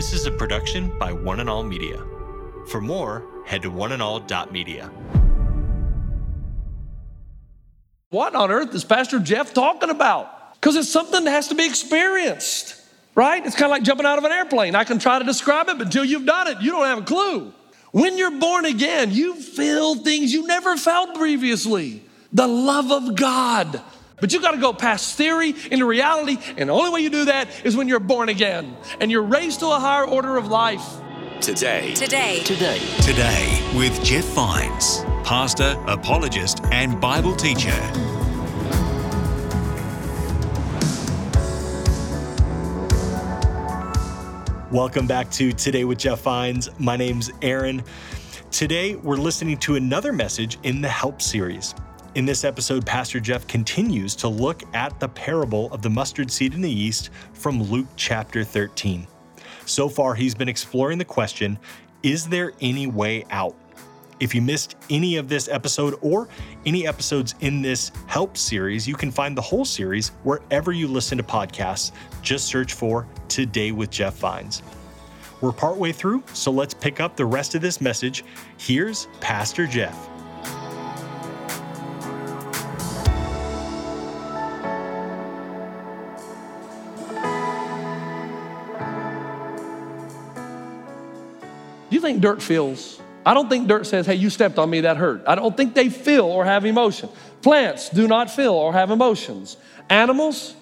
This is a production by One and All Media. For more, head to oneandall.media. What on earth is Pastor Jeff talking about? Because it's something that has to be experienced, right? It's kind of like jumping out of an airplane. I can try to describe it, but until you've done it, you don't have a clue. When you're born again, you feel things you never felt previously the love of God. But you got to go past theory into reality, and the only way you do that is when you're born again and you're raised to a higher order of life. Today. Today. Today. Today with Jeff Vines, pastor, apologist, and Bible teacher. Welcome back to Today with Jeff Vines. My name's Aaron. Today, we're listening to another message in the Help series. In this episode, Pastor Jeff continues to look at the parable of the mustard seed and the yeast from Luke chapter 13. So far, he's been exploring the question Is there any way out? If you missed any of this episode or any episodes in this Help series, you can find the whole series wherever you listen to podcasts. Just search for Today with Jeff Vines. We're partway through, so let's pick up the rest of this message. Here's Pastor Jeff. Think dirt feels? I don't think dirt says, hey, you stepped on me, that hurt. I don't think they feel or have emotion. Plants do not feel or have emotions. Animals,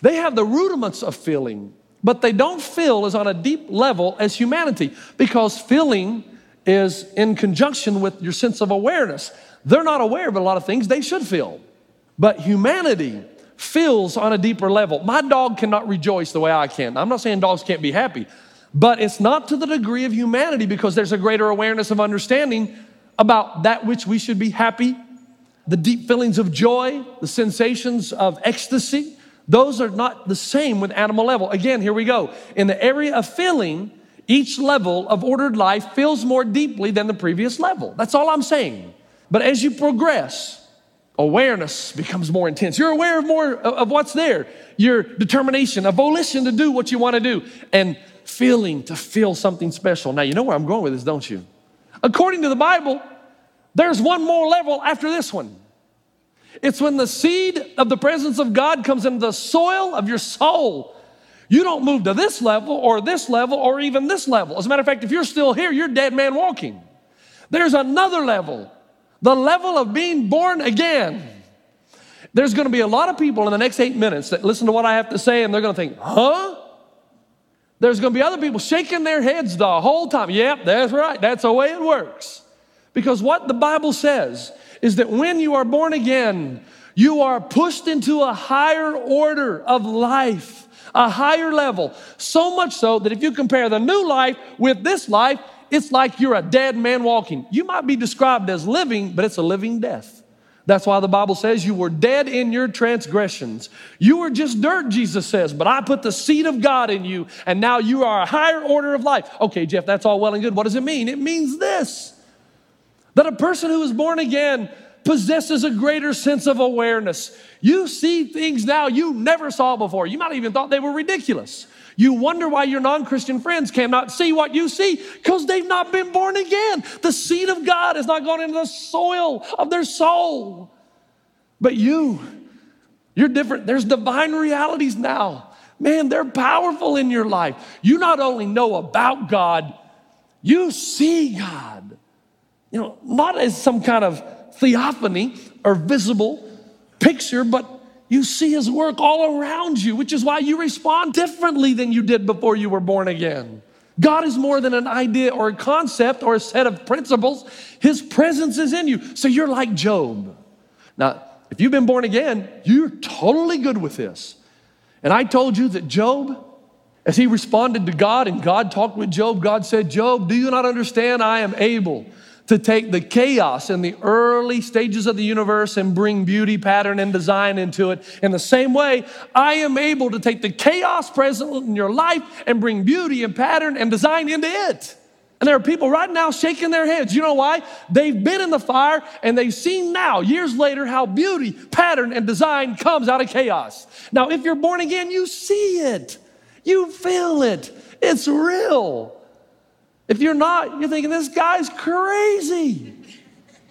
they have the rudiments of feeling, but they don't feel as on a deep level as humanity because feeling is in conjunction with your sense of awareness. They're not aware of a lot of things they should feel, but humanity feels on a deeper level. My dog cannot rejoice the way I can. I'm not saying dogs can't be happy, but it's not to the degree of humanity because there's a greater awareness of understanding about that which we should be happy, the deep feelings of joy, the sensations of ecstasy. Those are not the same with animal level. Again, here we go. In the area of feeling, each level of ordered life feels more deeply than the previous level. That's all I'm saying. But as you progress, awareness becomes more intense. You're aware of more of what's there. Your determination, a volition to do what you want to do, and feeling to feel something special. Now, you know where I'm going with this, don't you? According to the Bible, there's one more level after this one. It's when the seed of the presence of God comes into the soil of your soul. You don't move to this level or this level or even this level. As a matter of fact, if you're still here, you're dead man walking. There's another level, the level of being born again. There's going to be a lot of people in the next eight minutes that listen to what I have to say and they're going to think, huh? There's going to be other people shaking their heads the whole time. Yep, that's right. That's the way it works. Because what the Bible says is that when you are born again, you are pushed into a higher order of life, a higher level. So much so that if you compare the new life with this life, it's like you're a dead man walking. You might be described as living, but it's a living death. That's why the Bible says you were dead in your transgressions. You were just dirt, Jesus says, but I put the seed of God in you, and now you are a higher order of life. Okay, Jeff, that's all well and good. What does it mean? It means this that a person who is born again possesses a greater sense of awareness. You see things now you never saw before. You might even thought they were ridiculous. You wonder why your non Christian friends cannot see what you see because they've not been born again. The seed of God has not gone into the soil of their soul. But you, you're different. There's divine realities now. Man, they're powerful in your life. You not only know about God, you see God. You know, not as some kind of theophany or visible picture, but you see his work all around you, which is why you respond differently than you did before you were born again. God is more than an idea or a concept or a set of principles. His presence is in you. So you're like Job. Now, if you've been born again, you're totally good with this. And I told you that Job, as he responded to God and God talked with Job, God said, Job, do you not understand? I am able to take the chaos in the early stages of the universe and bring beauty, pattern, and design into it. In the same way, I am able to take the chaos present in your life and bring beauty and pattern and design into it. And there are people right now shaking their heads. You know why? They've been in the fire and they've seen now, years later, how beauty, pattern, and design comes out of chaos. Now, if you're born again, you see it. You feel it, it's real. If you're not, you're thinking, this guy's crazy.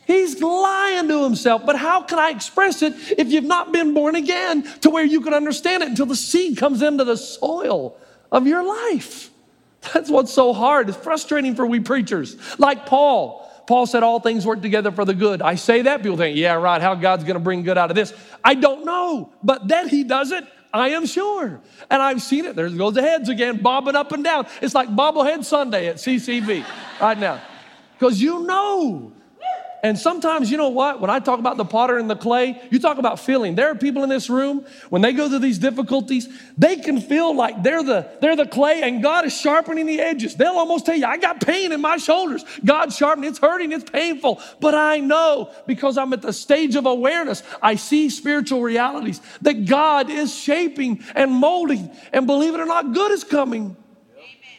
He's lying to himself. But how can I express it if you've not been born again to where you can understand it until the seed comes into the soil of your life? That's what's so hard. It's frustrating for we preachers. Like Paul. Paul said all things work together for the good. I say that, people think, yeah, right, how God's gonna bring good out of this. I don't know, but that he does it, I am sure. And I've seen it. There goes the heads again, bobbing up and down. It's like bobblehead Sunday at CCV right now. Because you know and sometimes, you know what? When I talk about the potter and the clay, you talk about feeling. There are people in this room, when they go through these difficulties, they can feel like they're the, they're the clay and God is sharpening the edges. They'll almost tell you, I got pain in my shoulders. God's sharpening, it's hurting, it's painful. But I know because I'm at the stage of awareness, I see spiritual realities that God is shaping and molding. And believe it or not, good is coming.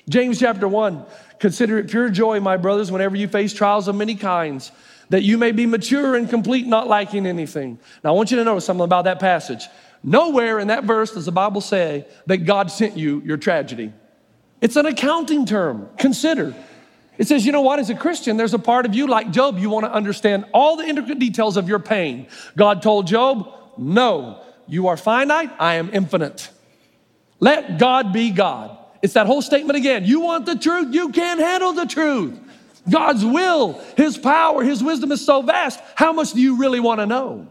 James chapter 1 Consider it pure joy, my brothers, whenever you face trials of many kinds that you may be mature and complete, not lacking anything. Now, I want you to notice something about that passage. Nowhere in that verse does the Bible say that God sent you your tragedy. It's an accounting term. Consider. It says, you know what, as a Christian, there's a part of you like Job, you want to understand all the intricate details of your pain. God told Job, no, you are finite, I am infinite. Let God be God. It's that whole statement again. You want the truth, you can't handle the truth. God's will, His power, His wisdom is so vast. How much do you really want to know?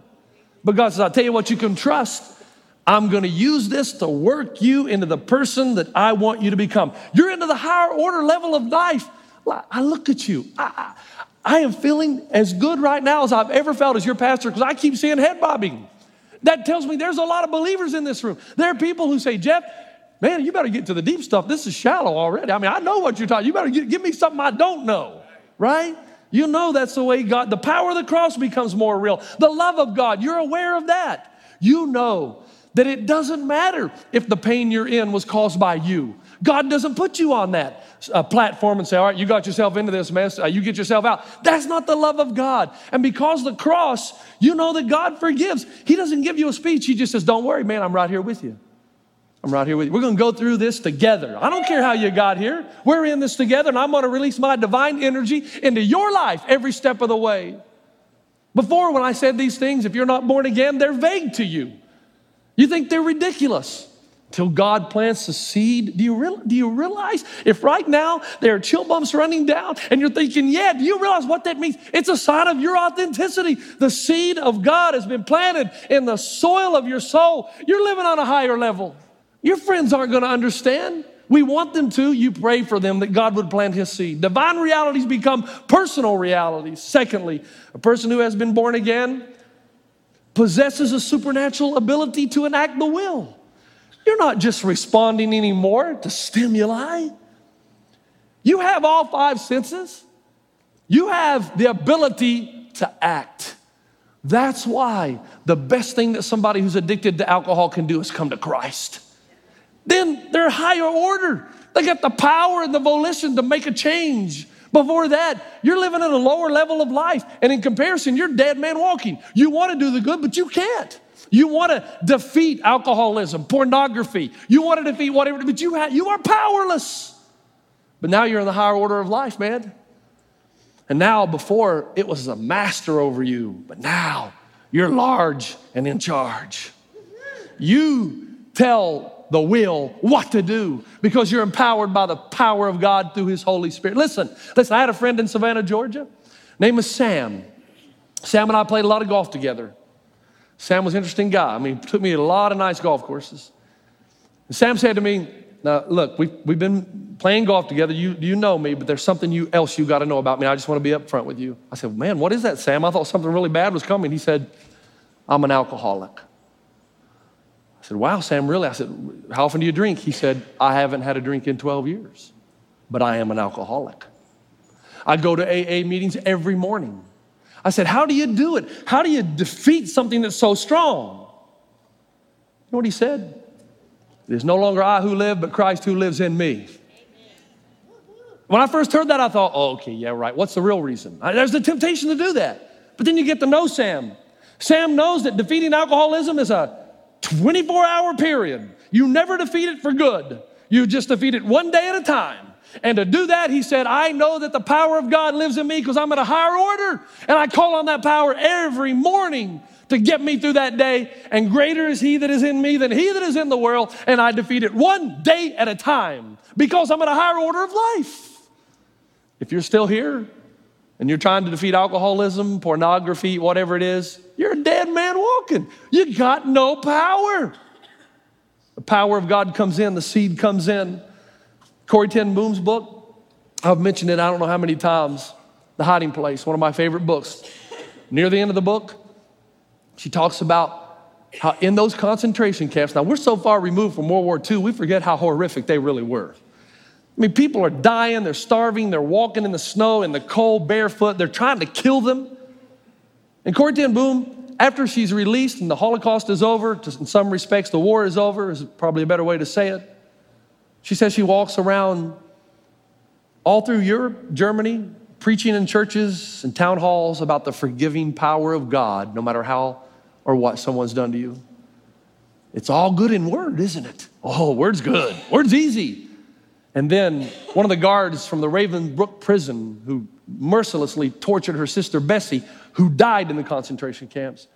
But God says, I'll tell you what you can trust. I'm going to use this to work you into the person that I want you to become. You're into the higher order level of life. I look at you. I, I, am feeling as good right now as I've ever felt as your pastor because I keep seeing head bobbing. That tells me there's a lot of believers in this room. There are people who say, Jeff, man, you better get to the deep stuff. This is shallow already. I mean, I know what you're talking. You better get, give me something I don't know right? You know that's the way God, the power of the cross becomes more real. The love of God, you're aware of that. You know that it doesn't matter if the pain you're in was caused by you. God doesn't put you on that uh, platform and say, All right, you got yourself into this mess, uh, you get yourself out. That's not the love of God. And because the cross, you know that God forgives. He doesn't give you a speech, He just says, Don't worry, man, I'm right here with you. I'm right here with you. We're going to go through this together. I don't care how you got here. We're in this together, and I'm going to release my divine energy into your life every step of the way. Before, when I said these things, if you're not born again, they're vague to you. You think they're ridiculous till God plants the seed. Do you, real, do you realize if right now there are chill bumps running down and you're thinking, yeah, do you realize what that means? It's a sign of your authenticity. The seed of God has been planted in the soil of your soul. You're living on a higher level. Your friends aren't going to understand. We want them to. You pray for them that God would plant his seed. Divine realities become personal realities. Secondly, a person who has been born again possesses a supernatural ability to enact the will. You're not just responding anymore to stimuli. You have all five senses. You have the ability to act. That's why the best thing that somebody who's addicted to alcohol can do is come to Christ then they're higher order. They got the power and the volition to make a change. Before that, you're living at a lower level of life. And in comparison, you're dead man walking. You want to do the good, but you can't. You want to defeat alcoholism, pornography. You want to defeat whatever, but you, have, you are powerless. But now you're in the higher order of life, man. And now, before it was a master over you, but now you're large and in charge. You tell the will what to do because you're empowered by the power of God through His Holy Spirit. Listen, listen, I had a friend in Savannah, Georgia. Name is Sam. Sam and I played a lot of golf together. Sam was an interesting guy. I mean, took me to a lot of nice golf courses. And Sam said to me, now, look, we've, we've been playing golf together. You, you know me, but there's something you, else you got to know about me. I just want to be upfront with you. I said, man, what is that, Sam? I thought something really bad was coming. He said, I'm an alcoholic. I said, Wow, Sam, really? I said, How often do you drink? He said, I haven't had a drink in 12 years, but I am an alcoholic. I go to AA meetings every morning. I said, How do you do it? How do you defeat something that's so strong? You know what he said? It is no longer I who live, but Christ who lives in me. When I first heard that, I thought, oh, okay, yeah, right. What's the real reason? There's the temptation to do that. But then you get to know Sam. Sam knows that defeating alcoholism is a 24 hour period. You never defeat it for good. You just defeat it one day at a time. And to do that, he said, I know that the power of God lives in me because I'm at a higher order. And I call on that power every morning to get me through that day. And greater is he that is in me than he that is in the world. And I defeat it one day at a time because I'm at a higher order of life. If you're still here and you're trying to defeat alcoholism, pornography, whatever it is, you're dead man walking. You got no power. The power of God comes in, the seed comes in. Corrie ten Boom's book, I've mentioned it I don't know how many times. The Hiding Place, one of my favorite books. Near the end of the book, she talks about how in those concentration camps, now we're so far removed from World War II, we forget how horrific they really were. I mean, people are dying, they're starving, they're walking in the snow, in the cold, barefoot, they're trying to kill them. And Corrie ten Boom, after she's released and the Holocaust is over, in some respects, the war is over, is probably a better way to say it. She says she walks around all through Europe, Germany, preaching in churches and town halls about the forgiving power of God, no matter how or what someone's done to you. It's all good in word, isn't it? Oh, word's good. Word's easy. And then one of the guards from the Ravensbrück prison who mercilessly tortured her sister Bessie, who died in the concentration camps,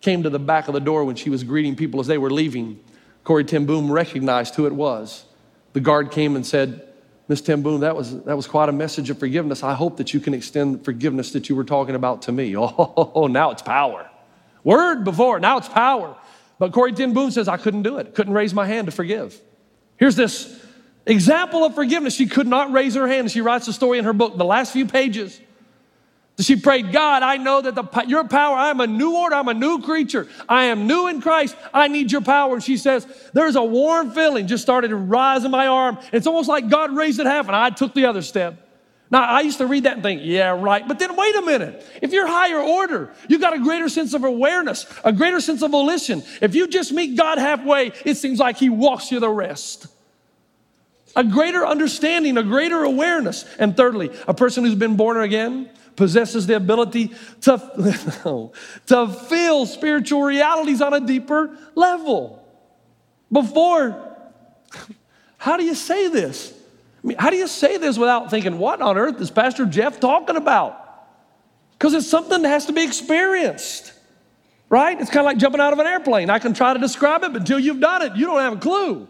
came to the back of the door when she was greeting people as they were leaving. Corrie ten Boom recognized who it was the guard came and said, Miss ten Boom, that was, that was quite a message of forgiveness. I hope that you can extend forgiveness that you were talking about to me. Oh, now it's power. Word before, now it's power. But Corrie ten Boom says, I couldn't do it, couldn't raise my hand to forgive. Here's this example of forgiveness. She could not raise her hand. She writes the story in her book, the last few pages. She prayed, God, I know that the, your power, I'm a new order, I'm a new creature. I am new in Christ. I need your power. And she says, There's a warm feeling just started to rise in my arm. It's almost like God raised it half, and I took the other step. Now, I used to read that and think, yeah, right. But then wait a minute. If you're higher order, you got a greater sense of awareness, a greater sense of volition. If you just meet God halfway, it seems like He walks you the rest. A greater understanding, a greater awareness. And thirdly, a person who's been born again possesses the ability to, to feel spiritual realities on a deeper level. Before, how do you say this? I mean, how do you say this without thinking, what on earth is Pastor Jeff talking about? Because it's something that has to be experienced, right? It's kind of like jumping out of an airplane. I can try to describe it, but until you've done it, you don't have a clue.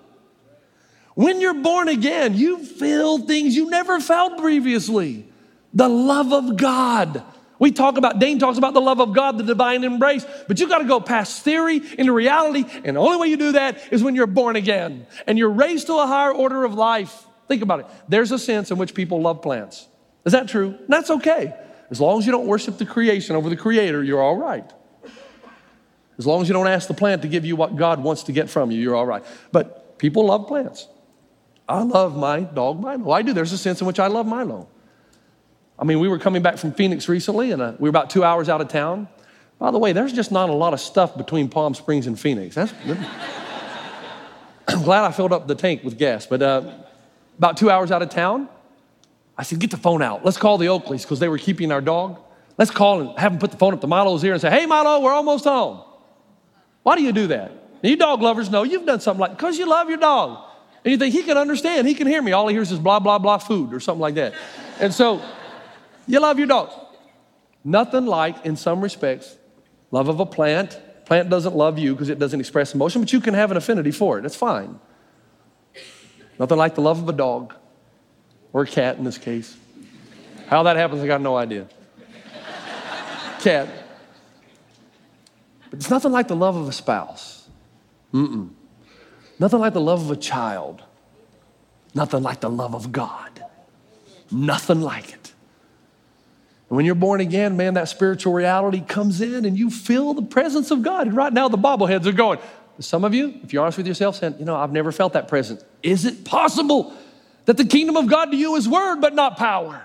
When you're born again, you feel things you never felt previously. The love of God. We talk about, Dane talks about the love of God, the divine embrace, but you got to go past theory into reality. And the only way you do that is when you're born again and you're raised to a higher order of life. Think about it. There's a sense in which people love plants. Is that true? That's okay. As long as you don't worship the creation over the creator, you're all right. As long as you don't ask the plant to give you what God wants to get from you, you're all right. But people love plants. I love my dog Milo. I do. There's a sense in which I love Milo. I mean, we were coming back from Phoenix recently, and uh, we were about two hours out of town. By the way, there's just not a lot of stuff between Palm Springs and Phoenix. That's, I'm glad I filled up the tank with gas. But uh, about two hours out of town, I said, get the phone out. Let's call the Oakleys because they were keeping our dog. Let's call and have them put the phone up to Milo's ear and say, hey, Milo, we're almost home. Why do you do that? You dog lovers know you've done something like because you love your dog. And you think he can understand, he can hear me. All he hears is blah, blah, blah food or something like that. And so you love your dogs. Nothing like, in some respects, love of a plant. Plant doesn't love you because it doesn't express emotion, but you can have an affinity for it. That's fine. Nothing like the love of a dog or a cat in this case. How that happens, I got no idea. cat. But it's nothing like the love of a spouse. Mm-mm. Nothing like the love of a child. Nothing like the love of God. Nothing like it. And when you're born again, man, that spiritual reality comes in and you feel the presence of God. And right now, the bobbleheads are going. Some of you, if you're honest with yourself, saying, you know, I've never felt that presence. Is it possible that the kingdom of God to you is word, but not power?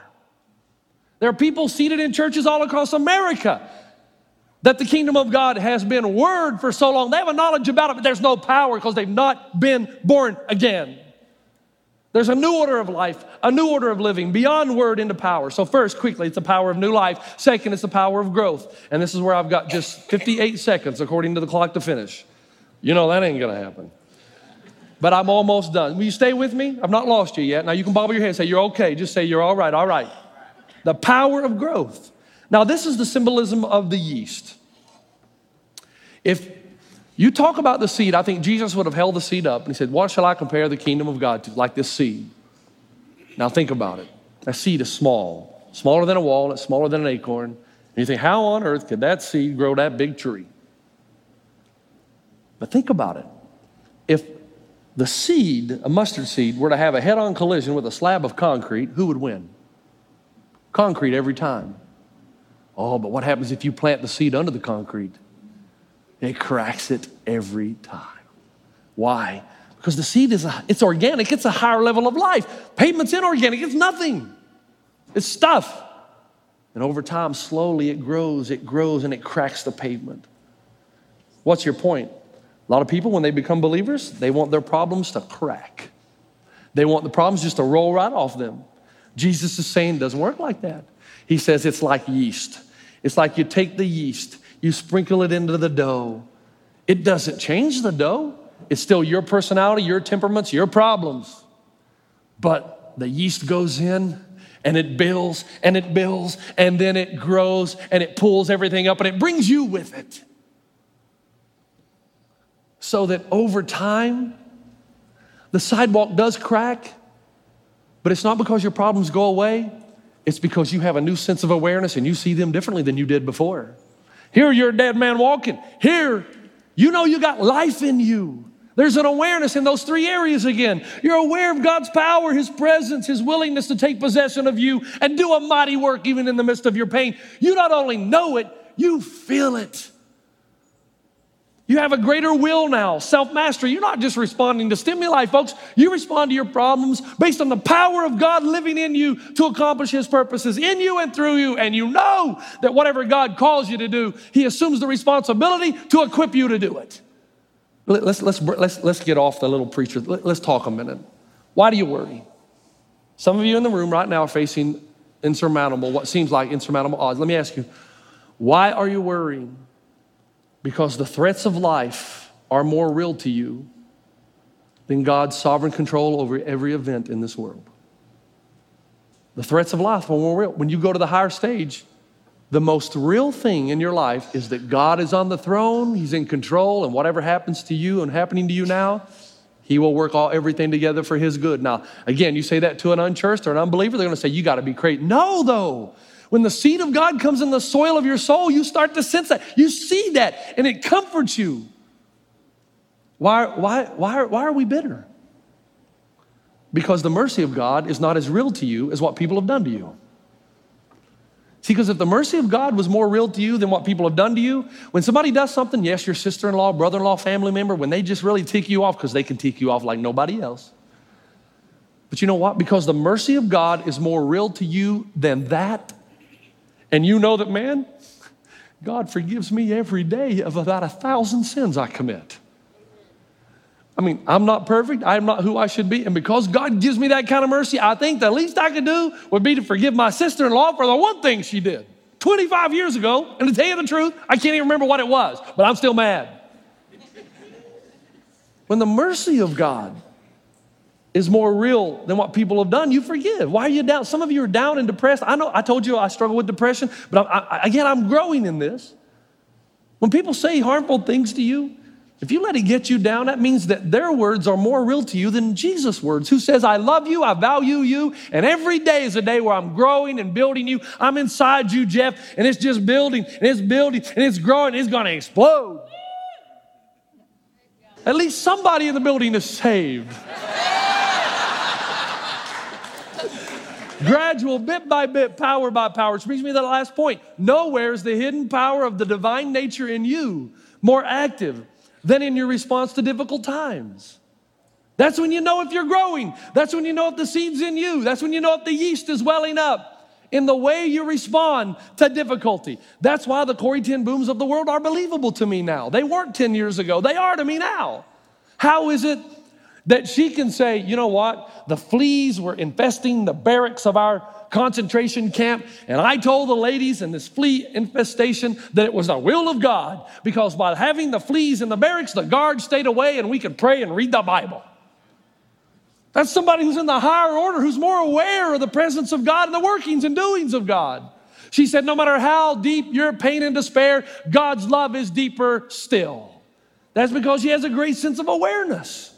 There are people seated in churches all across America that the kingdom of God has been word for so long. They have a knowledge about it, but there's no power because they've not been born again. There's a new order of life, a new order of living, beyond word into power. So, first, quickly, it's the power of new life. Second, it's the power of growth. And this is where I've got just 58 seconds, according to the clock, to finish. You know that ain't gonna happen. but I'm almost done. Will you stay with me? I've not lost you yet. Now you can bobble your head say, You're okay. Just say, You're all right, all right. The power of growth. Now, this is the symbolism of the yeast. If you talk about the seed, I think Jesus would have held the seed up and he said, What shall I compare the kingdom of God to? Like this seed. Now, think about it. That seed is small, smaller than a walnut, smaller than an acorn. And you think, How on earth could that seed grow that big tree? But think about it. If the seed, a mustard seed, were to have a head on collision with a slab of concrete, who would win? Concrete every time. Oh, but what happens if you plant the seed under the concrete? It cracks it every time. Why? Because the seed is a, it's organic, it's a higher level of life. Pavement's inorganic, it's nothing. It's stuff. And over time, slowly it grows, it grows, and it cracks the pavement. What's your point? A lot of people, when they become believers, they want their problems to crack. They want the problems just to roll right off them. Jesus is saying it doesn't work like that. He says it's like yeast. It's like you take the yeast, you sprinkle it into the dough. It doesn't change the dough. It's still your personality, your temperaments, your problems. But the yeast goes in and it builds and it builds and then it grows and it pulls everything up and it brings you with it so that over time, the sidewalk does crack, but it's not because your problems go away. It's because you have a new sense of awareness and you see them differently than you did before. Here, you're a dead man walking. Here, you know you got life in you. There's an awareness in those three areas again. You're aware of God's power, His presence, His willingness to take possession of you and do a mighty work even in the midst of your pain. You not only know it, you feel it. You have a greater will now, self mastery. You're not just responding to stimuli, folks. You respond to your problems based on the power of God living in you to accomplish His purposes in you and through you. And you know that whatever God calls you to do, He assumes the responsibility to equip you to do it. Let's, let's, let's, let's get off the little preacher. Let's talk a minute. Why do you worry? Some of you in the room right now are facing insurmountable, what seems like insurmountable odds. Let me ask you, why are you worrying? Because the threats of life are more real to you than God's sovereign control over every event in this world. The threats of life are more real. When you go to the higher stage, the most real thing in your life is that God is on the throne, He's in control, and whatever happens to you and happening to you now, He will work all everything together for His good. Now, again, you say that to an unchurched or an unbeliever, they're gonna say, You gotta be crazy. No, though. When the seed of God comes in the soil of your soul, you start to sense that. You see that, and it comforts you. Why, why, why, why are we bitter? Because the mercy of God is not as real to you as what people have done to you. See, because if the mercy of God was more real to you than what people have done to you, when somebody does something, yes, your sister in law, brother in law, family member, when they just really tick you off because they can tick you off like nobody else. But you know what? Because the mercy of God is more real to you than that, and you know that, man, God forgives me every day of about a thousand sins I commit. I mean, I'm not perfect. I'm not who I should be. And because God gives me that kind of mercy, I think the least I could do would be to forgive my sister in law for the one thing she did 25 years ago. And to tell you the truth, I can't even remember what it was, but I'm still mad. When the mercy of God is more real than what people have done, you forgive. Why are you down? Some of you are down and depressed. I know I told you I struggle with depression, but I, I, again, I'm growing in this. When people say harmful things to you, if you let it get you down, that means that their words are more real to you than Jesus' words, who says, I love you, I value you, and every day is a day where I'm growing and building you. I'm inside you, Jeff, and it's just building and it's building and it's growing, and it's gonna explode. At least somebody in the building is saved. Gradual, bit by bit, power by power. Which brings me to the last point. Nowhere is the hidden power of the divine nature in you more active than in your response to difficult times. That's when you know if you're growing. That's when you know if the seed's in you. That's when you know if the yeast is welling up in the way you respond to difficulty. That's why the Corrie ten Booms of the world are believable to me now. They weren't 10 years ago, they are to me now. How is it that she can say, you know what? The fleas were infesting the barracks of our concentration camp. And I told the ladies in this flea infestation that it was the will of God because by having the fleas in the barracks, the guards stayed away and we could pray and read the Bible. That's somebody who's in the higher order, who's more aware of the presence of God and the workings and doings of God. She said, No matter how deep your pain and despair, God's love is deeper still. That's because she has a great sense of awareness.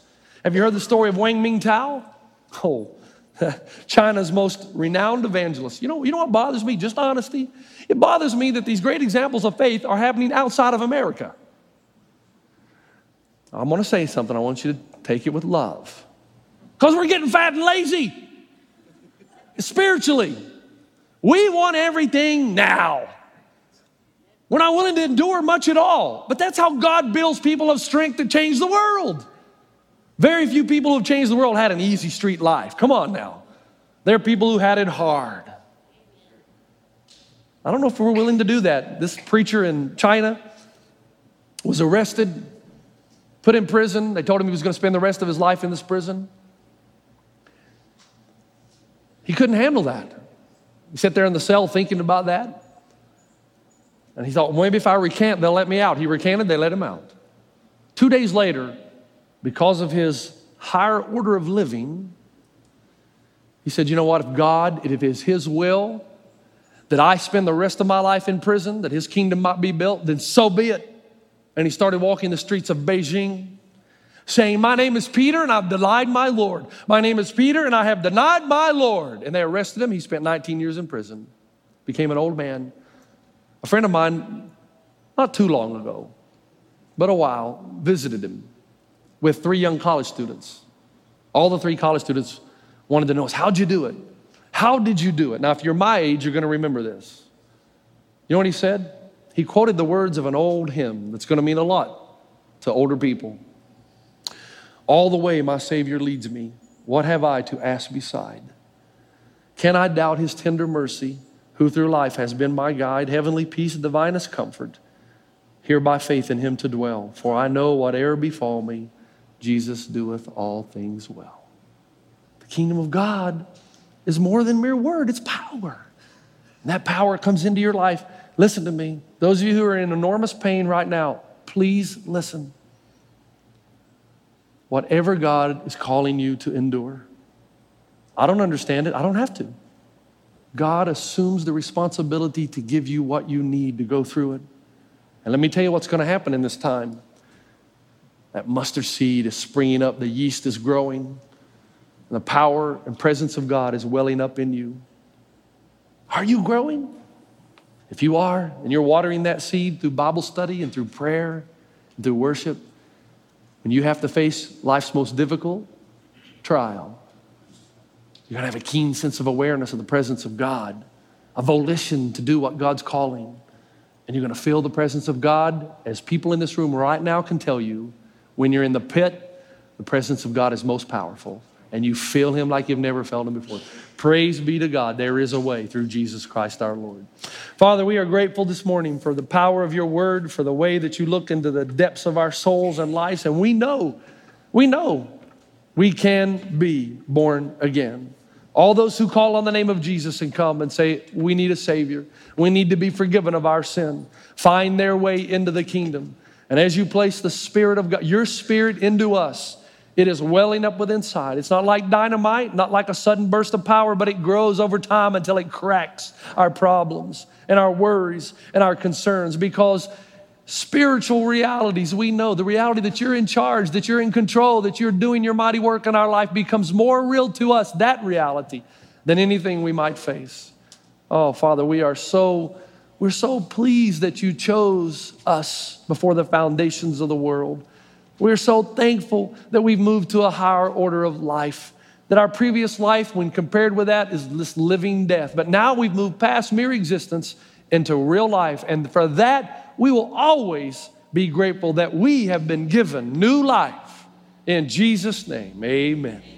Have you heard the story of Wang Mingtao? Oh, China's most renowned evangelist. You know, you know what bothers me? Just honesty. It bothers me that these great examples of faith are happening outside of America. I'm going to say something. I want you to take it with love. Because we're getting fat and lazy spiritually. We want everything now. We're not willing to endure much at all. But that's how God builds people of strength to change the world. Very few people who've changed the world had an easy street life. Come on now. There are people who had it hard. I don't know if we're willing to do that. This preacher in China was arrested, put in prison. They told him he was going to spend the rest of his life in this prison. He couldn't handle that. He sat there in the cell thinking about that. And he thought, maybe if I recant, they'll let me out. He recanted, they let him out. Two days later, because of his higher order of living, he said, You know what? If God, if it is His will that I spend the rest of my life in prison, that His kingdom might be built, then so be it. And he started walking the streets of Beijing saying, My name is Peter and I've denied my Lord. My name is Peter and I have denied my Lord. And they arrested him. He spent 19 years in prison, became an old man. A friend of mine, not too long ago, but a while, visited him with three young college students. All the three college students wanted to know us, How'd you do it? How did you do it? Now, if you're my age, you're going to remember this. You know what he said? He quoted the words of an old hymn that's going to mean a lot to older people. All the way my Savior leads me. What have I to ask beside? Can I doubt his tender mercy, who through life has been my guide, heavenly peace, divinest comfort? Here by faith in him to dwell, for I know whate'er befall me, Jesus doeth all things well. The kingdom of God is more than mere word, it's power. And that power comes into your life. Listen to me. Those of you who are in enormous pain right now, please listen whatever God is calling you to endure. I don't understand it, I don't have to. God assumes the responsibility to give you what you need to go through it. And let me tell you what's going to happen in this time. That mustard seed is springing up, the yeast is growing, and the power and presence of God is welling up in you. Are you growing? If you are, and you're watering that seed through Bible study and through prayer and through worship, when you have to face life's most difficult trial, you're going to have a keen sense of awareness of the presence of God, a volition to do what God's calling. And you're going to feel the presence of God, as people in this room right now can tell you, when you're in the pit, the presence of God is most powerful and you feel Him like you've never felt Him before. Praise be to God. There is a way through Jesus Christ our Lord. Father, we are grateful this morning for the power of your word, for the way that you look into the depths of our souls and lives. And we know, we know we can be born again. All those who call on the name of Jesus and come and say, We need a Savior, we need to be forgiven of our sin, find their way into the kingdom. And as you place the Spirit of God, your Spirit into us, it is welling up within inside. It's not like dynamite, not like a sudden burst of power, but it grows over time until it cracks our problems and our worries and our concerns because spiritual realities we know the reality that you're in charge, that you're in control, that you're doing your mighty work in our life becomes more real to us, that reality, than anything we might face. Oh, Father, we are so we're so pleased that you chose us before the foundations of the world. We're so thankful that we've moved to a higher order of life. That our previous life, when compared with that, is this living death. But now we've moved past mere existence into real life. And for that, we will always be grateful that we have been given new life. In Jesus' name, amen.